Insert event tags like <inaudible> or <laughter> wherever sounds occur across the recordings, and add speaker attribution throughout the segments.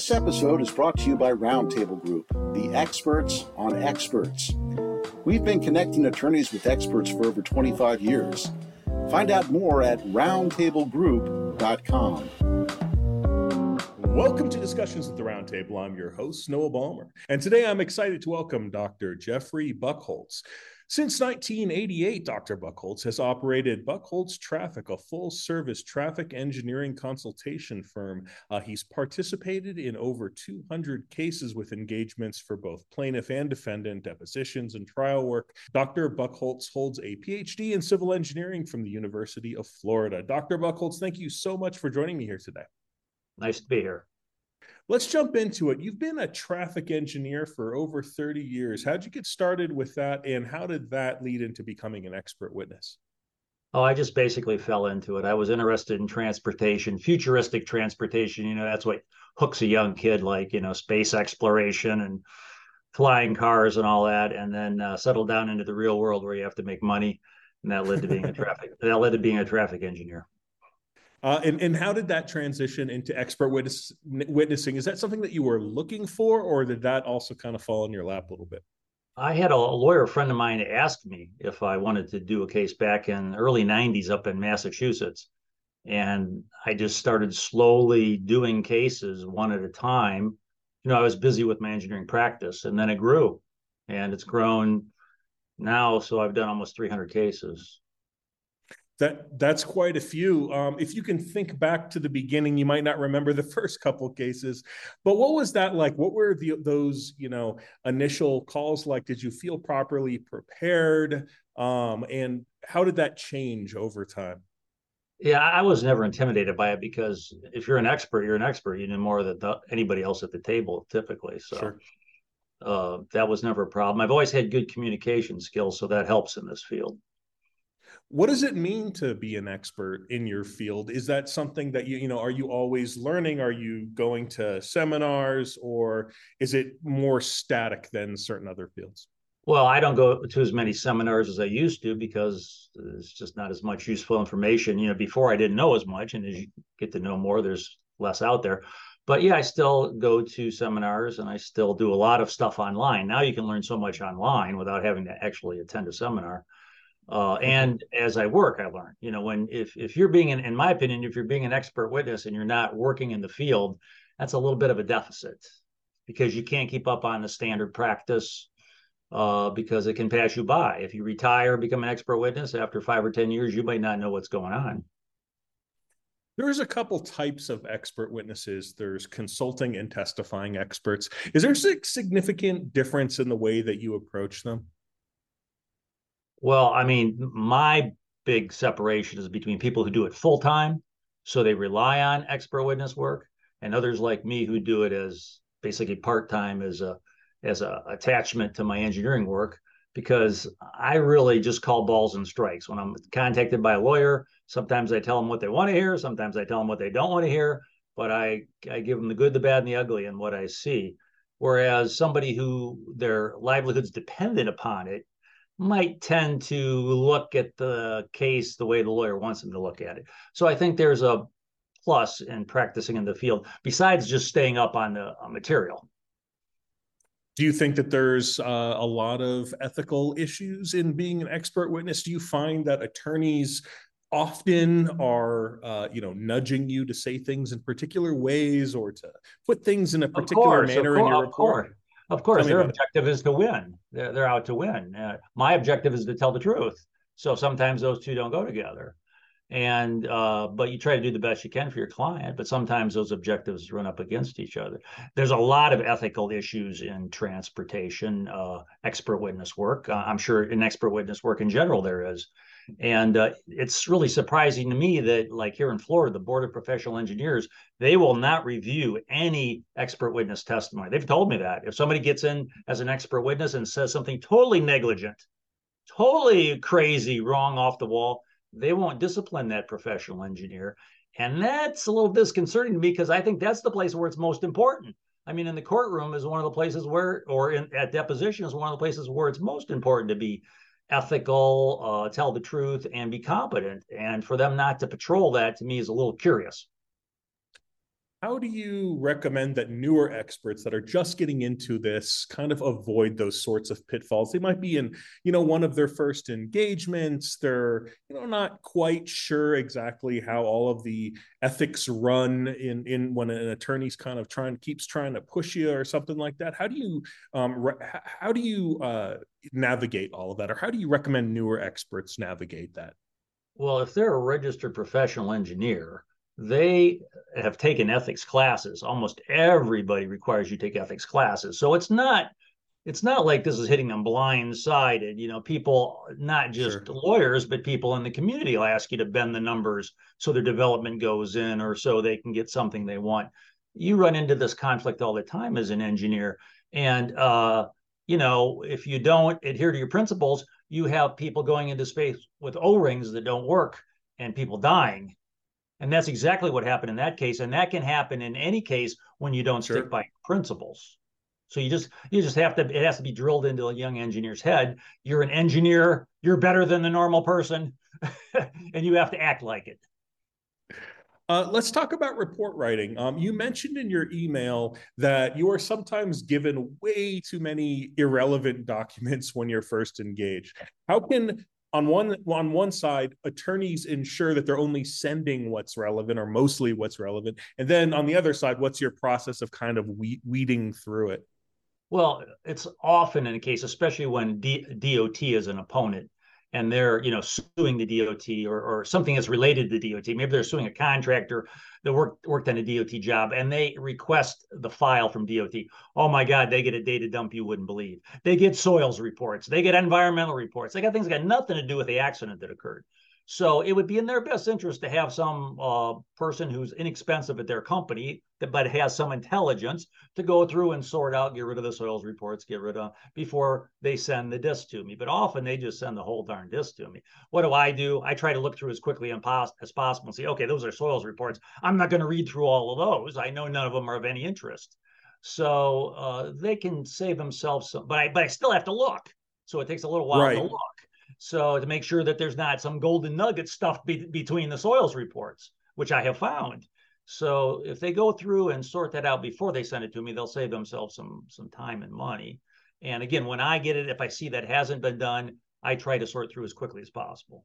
Speaker 1: This episode is brought to you by Roundtable Group, the experts on experts. We've been connecting attorneys with experts for over 25 years. Find out more at roundtablegroup.com.
Speaker 2: Welcome to Discussions at the Roundtable. I'm your host, Noah Balmer. And today I'm excited to welcome Dr. Jeffrey Buckholz. Since 1988, Dr. Buckholz has operated Buckholz Traffic, a full service traffic engineering consultation firm. Uh, he's participated in over 200 cases with engagements for both plaintiff and defendant depositions and trial work. Dr. Buckholz holds a PhD in civil engineering from the University of Florida. Dr. Buckholz, thank you so much for joining me here today.
Speaker 3: Nice to be here.
Speaker 2: Let's jump into it. You've been a traffic engineer for over 30 years. How'd you get started with that, and how did that lead into becoming an expert witness?
Speaker 3: Oh, I just basically fell into it. I was interested in transportation, futuristic transportation. You know, that's what hooks a young kid, like, you know, space exploration and flying cars and all that. And then uh, settled down into the real world where you have to make money. And that led to being a <laughs> traffic, that led to being a traffic engineer.
Speaker 2: Uh, and, and how did that transition into expert witness, witnessing? Is that something that you were looking for, or did that also kind of fall in your lap a little bit?
Speaker 3: I had a, lawyer friend of mine ask me if I wanted to do a case back in early 90s up in Massachusetts. And I just started slowly doing cases one at a time. You know, I was busy with my engineering practice and then it grew and it's grown now. So I've done almost 300 cases
Speaker 2: that that's quite a few. Um, if you can think back to the beginning, you might not remember the <laughs> first couple cases, but what was that like? What were the, those you know initial calls like? Did you feel properly prepared? Um, and how did that change over time?
Speaker 3: Yeah, I was never intimidated by it because if you're an expert, you're an expert. You know more than the, anybody else at the table, typically. So sure. uh, that was never a problem. I've always had good communication skills, so that helps in this field
Speaker 2: what does it mean to be an expert in your field? Is that something that you you know are you always learning? Are you going to seminars or is it more static than certain other fields?
Speaker 3: Well i don't go to as many seminars as i used to because there's just not as much useful information. You know before i didn't know as much and as you get to know more there's less out there. But yeah i still go to seminars and i still do a lot of stuff online. Now you can learn so much online without having to actually attend a seminar uh, mm-hmm. and as I work, I learn. You know, when if if you're being, an, in my opinion, if you're being an expert witness and you're not working in the field, that's a little bit of a deficit because you can't keep up on the standard practice uh, because it can pass you by. If you retire, become an expert witness after five or ten years, you might not know what's going on.
Speaker 2: There's a couple types of expert witnesses. There's consulting and testifying experts. Is there a significant difference in the way that you approach them?
Speaker 3: Well, I mean, my big separation is between people who do it full time, so they rely on expert witness work, and others like me who do it as basically part time as a as a attachment to my engineering work because I really just call balls and strikes. When I'm contacted by a lawyer, sometimes I tell them what they want to hear, sometimes I tell them what they don't want to hear, but I I give them the good, the bad, and the ugly and what I see. Whereas somebody who their livelihood's dependent upon it might tend to look at the case the way the lawyer wants them to look at it. So I think there's a plus in practicing in the field besides just staying up on the material.
Speaker 2: Do you think that there's uh, a lot of ethical issues in being an expert witness? Do you find that attorneys often are uh, you know nudging you to say things in particular ways or to put things in a particular course, manner in your report?
Speaker 3: Of course, their objective is to win. They're, they're out to win. Uh, my objective is to tell the truth. So sometimes those two don't go together. And uh, but you try to do the best you can for your client, but sometimes those objectives run up against each other. There's a lot of ethical issues in transportation, uh, expert witness work. Uh, I'm sure in expert witness work in general there is. And uh, it's really surprising to me that, like here in Florida, the Board of Professional Engineers, they will not review any expert witness testimony. They've told me that. If somebody gets in as an expert witness and says something totally negligent, totally crazy, wrong off the wall, they won't discipline that professional engineer. And that's a little disconcerting to me because I think that's the place where it's most important. I mean, in the courtroom is one of the places where, or in, at deposition is one of the places where it's most important to be ethical, uh, tell the truth, and be competent. And for them not to patrol that to me is a little curious.
Speaker 2: How do you recommend that newer experts that are just getting into this kind of avoid those sorts of pitfalls? They might be in you know one of their first engagements. They're you know not quite sure exactly how all of the ethics run in in when an attorney's kind of trying keeps trying to push you or something like that. How do you um re- how do you uh navigate all of that? Or how do you recommend newer experts navigate that?
Speaker 3: Well if they're a registered professional engineer they have taken ethics classes. Almost everybody requires you take ethics classes. So it's not it's not like this is hitting them blindsided. You know, people, not just sure. lawyers, but people in the community will ask you to bend the numbers so their development goes in or so they can get something they want. You run into this conflict all the time as an engineer. And, uh, you know, if you don't adhere to your principles, you have people going into space with O rings that don't work and people dying. And that's exactly what happened in that case. And that can happen in any case when you don't sure. stick by principles. So you just you just have to it has to be drilled into a young engineer's head. You're an engineer, you're better than the normal person, <laughs> and you have to act like it.
Speaker 2: Uh, let's talk about report writing. Um, you mentioned in your email that you are sometimes given way too many irrelevant <laughs> documents when you're first engaged. How can on one on one side attorneys ensure that they're only sending what's relevant or mostly what's relevant. And then on the other side what's your process of kind of weeding through it?
Speaker 3: Well it's often in a case especially when D- dot is an opponent and they're you know suing the DOT or, or something that's related to the DOT. Maybe they're suing a contractor that worked worked on a DOT job and they request the file from DOT. Oh my God, they get a data dump you wouldn't believe. They get soils reports, they get environmental reports, they got things that got nothing to do with the accident that occurred. So it would be in their best interest to have some uh, person who's inexpensive at their company, that, but has some intelligence to go through and sort out, get rid of the soils reports, get rid of before they send the disk to me. But often they just send the whole darn disk to me. What do I do? I try to look through as quickly as possible and say, okay, those are soils reports. I'm not going to read through all of those. I know none of them are of any interest. So uh, they can save themselves some, but I, but I still have to look. So it takes a little while right. to look. So to make sure that there's not some golden nugget stuffed be- between the soils reports, which I have found. So if they go through and sort that out before they send it to me, they'll save themselves some some time and money. And again, when I get it, if I see that hasn't been done, I try to sort through as quickly as possible.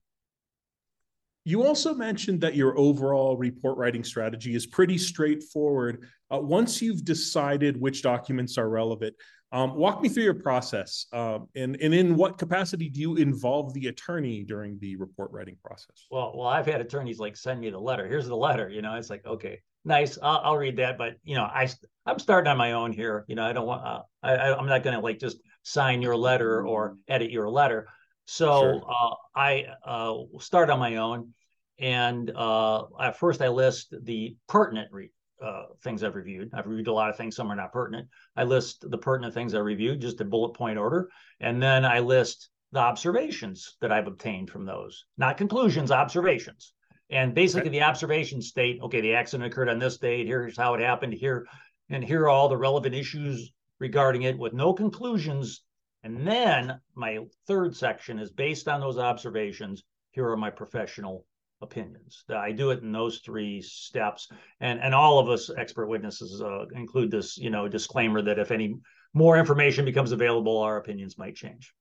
Speaker 2: You also mentioned that your overall report writing strategy is pretty straightforward. Uh, once you've decided which documents are relevant, um, walk me through your process, um, and and in what capacity do you involve the attorney during the report writing process?
Speaker 3: Well, well, I've had attorneys like send me the letter. Here's the letter. You know, it's like okay, nice. I'll, I'll read that, but you know, I I'm starting on my own here. You know, I don't want. Uh, I I'm not going to like just sign your letter or edit your letter. So sure. uh, I uh, start on my own, and uh, at first I list the pertinent re- uh, things I've reviewed. I've reviewed a lot of things, some are not pertinent. I list the pertinent things I reviewed, just a bullet point order. And then I list the observations that I've obtained from those, not conclusions, observations. And basically, okay. the observations state okay, the accident occurred on this date, here's how it happened, here, and here are all the relevant issues regarding it with no conclusions. And then my third section is based on those observations. Here are my professional opinions. I do it in those three steps, and and all of us expert witnesses uh, include this, you know, disclaimer that if any more information becomes available, our opinions might change.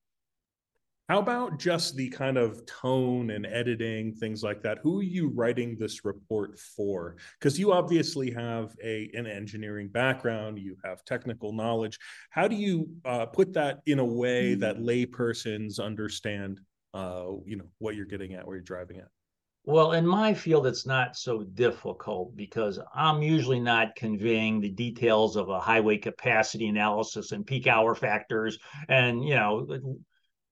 Speaker 2: How about just the kind of tone and editing, things like that? Who are you writing this report for? Because you obviously have a an engineering background, you have technical knowledge. How do you uh, put that in a way that laypersons understand, uh, you know, what you're getting at, where you're driving at?
Speaker 3: Well, in my field, it's not so difficult because I'm usually not conveying the details of a highway capacity analysis and peak hour factors and, you know,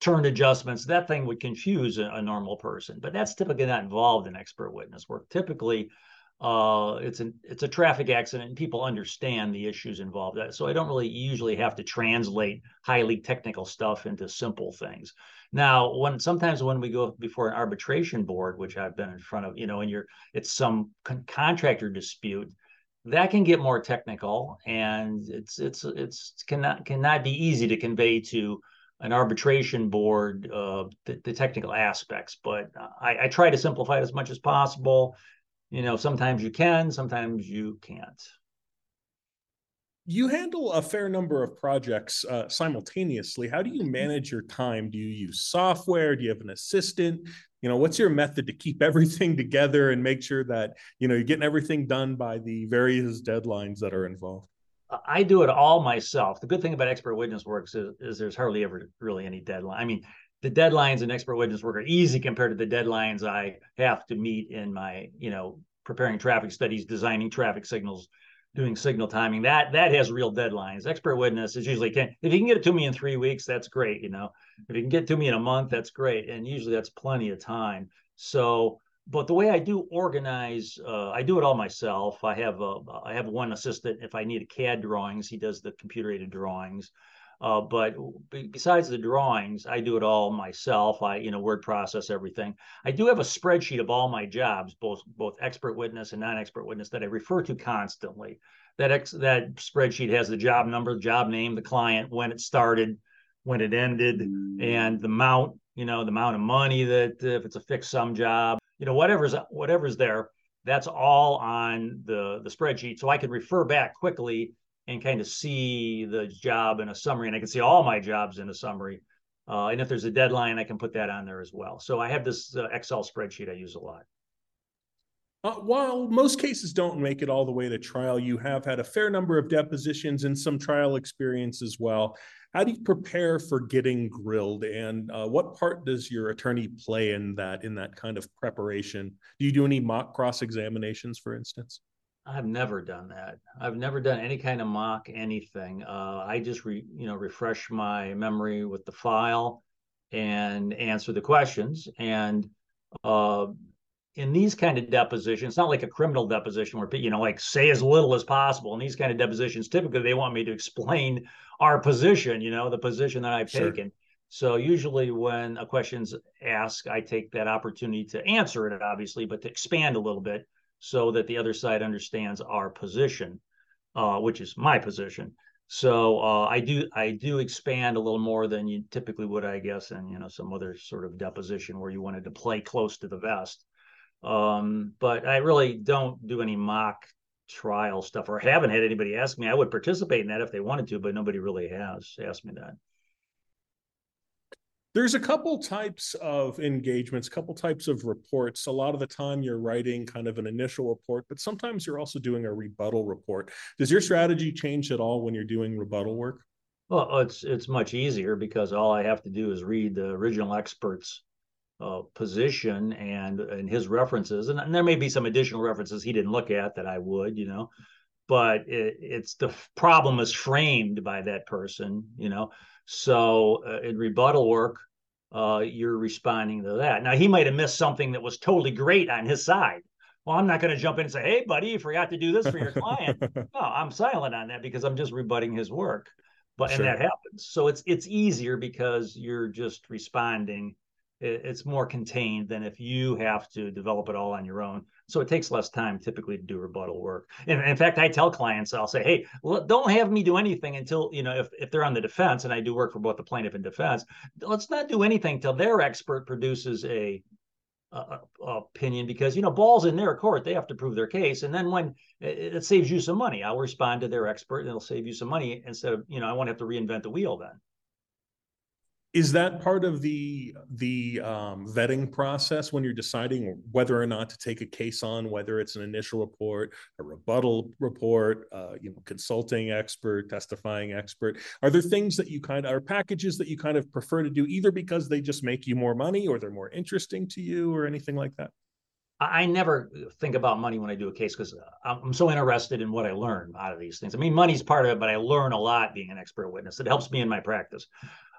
Speaker 3: turn adjustments. That thing would confuse a, a normal person, but that's typically not involved in expert witness work. Typically, uh, it's an it's a traffic accident and people understand the issues involved. So I don't really usually have to translate highly technical stuff into simple things. Now, when sometimes when we go before an arbitration board, which I've been in front of, you know, and you're it's some con- contractor dispute, that can get more technical, and it's it's it's cannot cannot be easy to convey to an arbitration board uh, the, the, technical aspects. But I, I try to simplify it as much as possible you know, sometimes you can, sometimes you can't.
Speaker 2: You handle a fair number of projects uh, simultaneously. How do you manage your time? Do you use software? Do you have an assistant? You know, what's your method to keep <laughs> everything together and make sure that, you know, you're getting everything done by the various deadlines that are involved?
Speaker 3: I do it all myself. The good thing about expert witness works is, is there's hardly ever really any deadline. I mean, the deadlines in expert witness work are easy compared to the deadlines I have to meet in my, you know, preparing traffic studies, designing traffic signals, doing signal timing. That that has real deadlines. Expert witness is usually can if you can get it to me in three weeks, that's great. You know, if you can get to me in a month, that's great. And usually that's plenty of time. So but the way I do organize, uh, I do it all myself. I have a, I have one assistant. If I need a CAD drawings, he does the computer aided drawings. Uh, but besides the drawings, I do it all myself. I, you know, word process everything. I do have a spreadsheet of all my jobs, both both expert witness and non-expert witness, that I refer to constantly. That ex, that spreadsheet has the job number, the job name, the client, when it started, when it ended, and the amount, you know, the amount of money that if it's a fixed sum job, you know, whatever's whatever's there, that's all on the the spreadsheet. So I can refer back quickly and kind of see the job in a summary, and I can see all my jobs in a summary. Uh, and if there's a deadline, I can put that on there as well. So I have this uh, Excel spreadsheet I use a lot.
Speaker 2: Uh, while most cases don't make it all the way to trial, you have had a fair number of depositions and some trial experience as well. How do you prepare for getting grilled, and uh, what part does your attorney play in that in that kind of preparation? Do you do any mock cross examinations, for instance?
Speaker 3: I've never done that. I've never done any kind of mock anything. Uh, I just re, you know refresh my memory with the file and answer the questions. And uh, in these kind of depositions, it's not like a criminal deposition where you know like say as little as possible. In these kind of depositions, typically they want me to explain our position. You know the position that I've sure. taken. So usually when a question's asked, I take that opportunity to answer it, obviously, but to expand a little bit so that the other side understands our position, uh, which is my position. So uh, I do I do expand a little more than you typically would, I guess, in you know some other sort of deposition where you wanted to play close to the vest. Um, but I really don't do any mock trial stuff, or haven't had anybody ask me. I would participate in that if they wanted to, but nobody really has asked me that.
Speaker 2: There's a couple types of engagements, a couple types of reports. A lot of the time you're writing kind of an initial report, but sometimes you're also doing a rebuttal report. Does your strategy change at all when you're doing rebuttal work?
Speaker 3: Well, it's it's much easier because all I have to do is read the original expert's uh, position and and his references, and, and, there may be some additional references he didn't look at that I would, you know, but it, it's the problem is framed by that person, you know. So uh, in rebuttal work, uh, you're responding to that. Now he might have missed something that was totally great on his side. Well, I'm not going to jump in and say, "Hey, buddy, you forgot to do this for your client." <laughs> no, I'm silent on that because I'm just rebutting his work. But sure. and that happens. So it's it's easier because you're just responding it's more contained than if you have to develop it all on your own. So it takes less time typically to do rebuttal work. And in fact, I tell clients, I'll say, hey, don't have me do anything until, you know, if, if they're on the defense and I do work for both the plaintiff and defense, let's not do anything till their expert produces a, a, a opinion because, you know, balls in their court, they have to prove their case. And then when it, it saves you some money, I'll respond to their expert and it'll save you some money instead of, you know, I won't have to reinvent the wheel then
Speaker 2: is that part of the the um, vetting process when you're deciding whether or not to take a case on whether it's an initial report a rebuttal report uh, you know consulting expert testifying expert are there things that you kind of are packages that you kind of prefer to do either because they just make you more money or they're more interesting to you or anything like that
Speaker 3: I never think about money when I do a case because I'm so interested in what I learn out of these things. I mean, money's part of it, but I learn a lot being an expert witness. It helps me in my practice.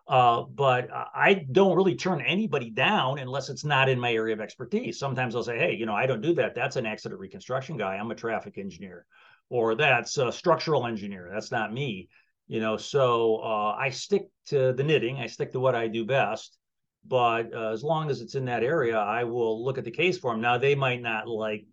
Speaker 3: Uh, but I don't really turn anybody down unless it's not in my area of expertise. Sometimes I'll say, hey, you know, I don't do that. That's an accident reconstruction guy. I'm a traffic engineer, or that's a structural engineer. That's not me. You know, so uh, I stick to the knitting. I stick to what I do best. But uh, as long as it's in that area, I will look at the case for them. Now they might not like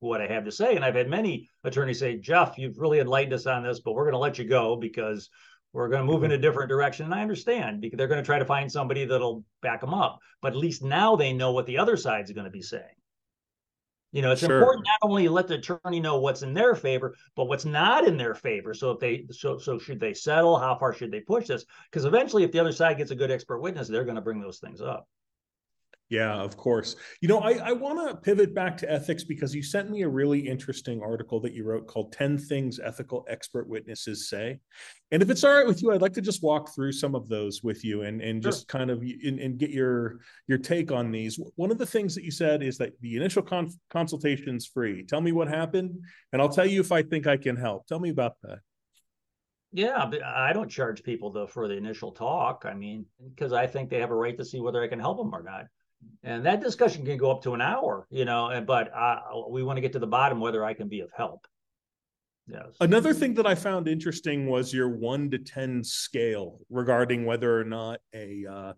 Speaker 3: what I have to say, and I've had many attorneys say, Jeff, you've really enlightened us on this, but we're going to let you go because we're going to move in mm-hmm. a different direction. And I understand because they're going to try to find somebody that'll back them up. But at least now they know what the other side's going to be saying. You know, it's sure. important not only to let the attorney know what's in their favor, but what's not in their favor. So if they so so should they settle? How far should they push this? Because eventually, if the other side gets a good expert witness, they're going to bring those things up.
Speaker 2: Yeah, of course. You know, I, I want to pivot back to ethics because you sent me a really interesting article that you wrote called 10 Things Ethical Expert Witnesses Say. And if it's all right with you, I'd like to just walk through some of those with you and, and sure. just kind of and, and, get your your take on these. One of the things that you said is that the initial con- consultation is free. Tell me what happened, and I'll tell you if I think I can help. Tell me about that.
Speaker 3: Yeah, but I don't charge people though for the initial talk. I mean, because I think they have a right to see whether I can help them or not and that discussion can go up to an hour you know but I, we want to get to the bottom whether i can be of help.
Speaker 2: Yes. Another thing that i found interesting was your 1 to 10 scale regarding whether or not a uh,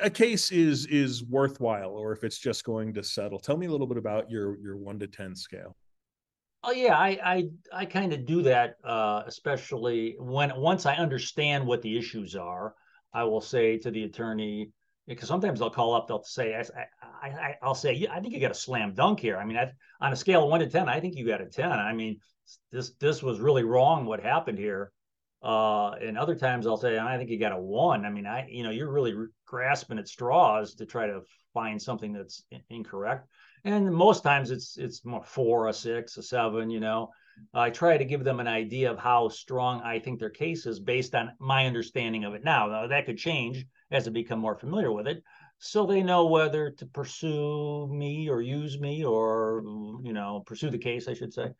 Speaker 2: a case is is worthwhile or if it's just going to settle. Tell me a little bit about your your 1 to 10 scale.
Speaker 3: Oh yeah, I I, I kind of do that, uh, especially when once I understand what the issues are. I will say to the attorney, because sometimes they'll call up, they'll say, I, I, I'll say, I think you got a slam dunk here. I mean, I, on a scale of one to 10, I think you got a 10. I mean, this, this was really wrong what happened here. Uh, and other times I'll say, I think you got a one. I mean, I, you know, you're really grasping at straws to try to find something that's incorrect. And most times it's, it's more four, a six, a seven, you know, I try to give them an idea of how strong I think their case is based on my understanding of it. Now. Now that could change as they become more familiar with it. So they know whether to pursue me or use me or you know pursue the case i should say.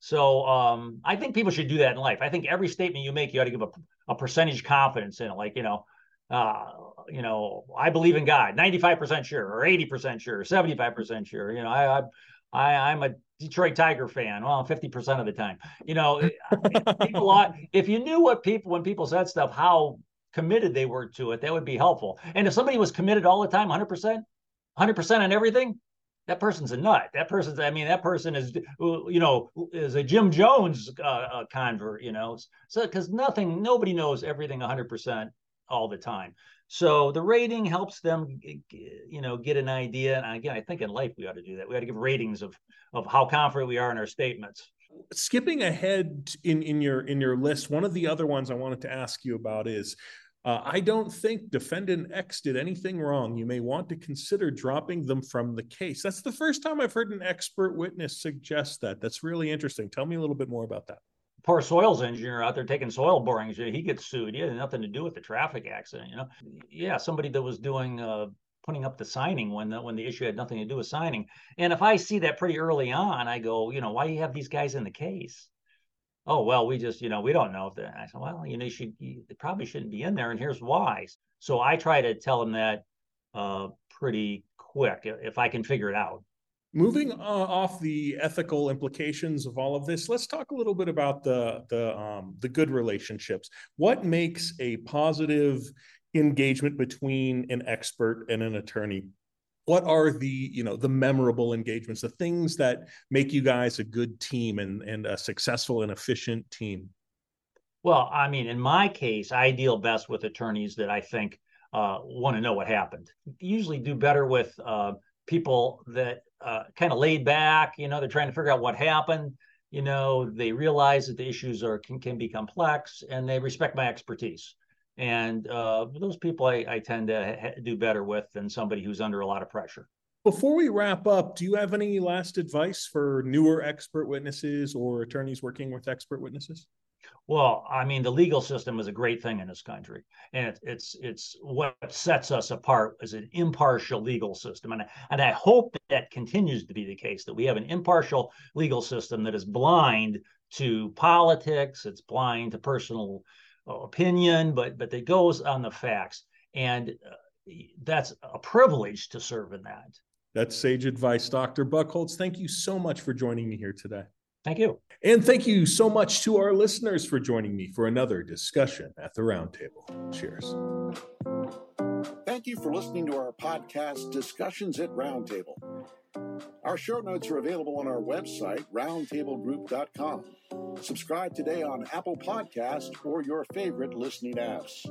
Speaker 3: So um, i think people should do that in life. I think every statement you make you ought to give a, a percentage confidence in it. Like you know uh, you know i believe in god 95% sure or 80% sure or 75% sure. You know i i, I i'm a Detroit Tiger fan. Well, 50% of the time. You know, <laughs> people if you knew what people when people said stuff, how committed they were to it, that would be helpful. And if somebody was committed all the time, 100%, 100% on everything, that person's a nut. That person's, I mean, that person is, you know, is a Jim Jones uh, convert, you know. So, because nothing, nobody knows everything 100% all the time. So the rating helps them, you know, get an idea. And again, I think in life we ought to do that. We ought to give ratings of of how confident we are in our statements
Speaker 2: skipping ahead in in your in your list one of the other ones i wanted to ask you about is uh, I don't think defendant X did anything wrong. You may want to consider dropping them from the case. That's the first time I've heard an expert witness suggest that. That's really interesting. Tell me a little bit more about that.
Speaker 3: Poor soils engineer out there taking soil borings. He gets sued. He had nothing to do with the traffic accident. You know, yeah, somebody that was doing uh, putting up the signing when the when the issue had nothing to do with signing. And if I see that pretty early on, I go, you know, why do you have these guys in the case? oh well we just you know we don't know if that i said well you know you should you probably shouldn't be in there and here's why so i try to tell them that uh, pretty quick if i can figure it out
Speaker 2: moving uh, off the ethical implications of all of this let's talk a little bit about the the um, the good relationships. What makes a positive engagement between an expert and an attorney? What are the you know the memorable engagements the things that make you guys a good team and and a successful and efficient team?
Speaker 3: Well i mean in my case i deal best with attorneys that i think uh, want to know what happened. Usually do better with uh, people that uh, kind of laid back you know they're trying to figure out what happened you know they realize that the issues are can, can be complex and they respect my expertise and uh, those people I, I tend to ha- do better with than somebody who's under a lot of pressure.
Speaker 2: Before we wrap up, do you have any last advice for newer expert witnesses or attorneys working with expert witnesses?
Speaker 3: Well, I mean, the legal system is a great thing in this country, and it, it's it's what sets us apart as an impartial legal system, and and I hope that continues to be the case that we have an impartial legal system that is blind to politics, it's blind to personal opinion, but but that goes on the facts, and uh, that's a privilege to serve in that.
Speaker 2: That's sage advice, Dr. Buckholz. Thank you so much for joining me here today.
Speaker 3: Thank you.
Speaker 2: And thank you so much to our listeners for joining me for another discussion at the roundtable. Cheers.
Speaker 1: Thank you for listening to our podcast, Discussions at Roundtable. Our show notes are available on our website, roundtablegroup.com. Subscribe today on Apple Podcast or your favorite listening apps.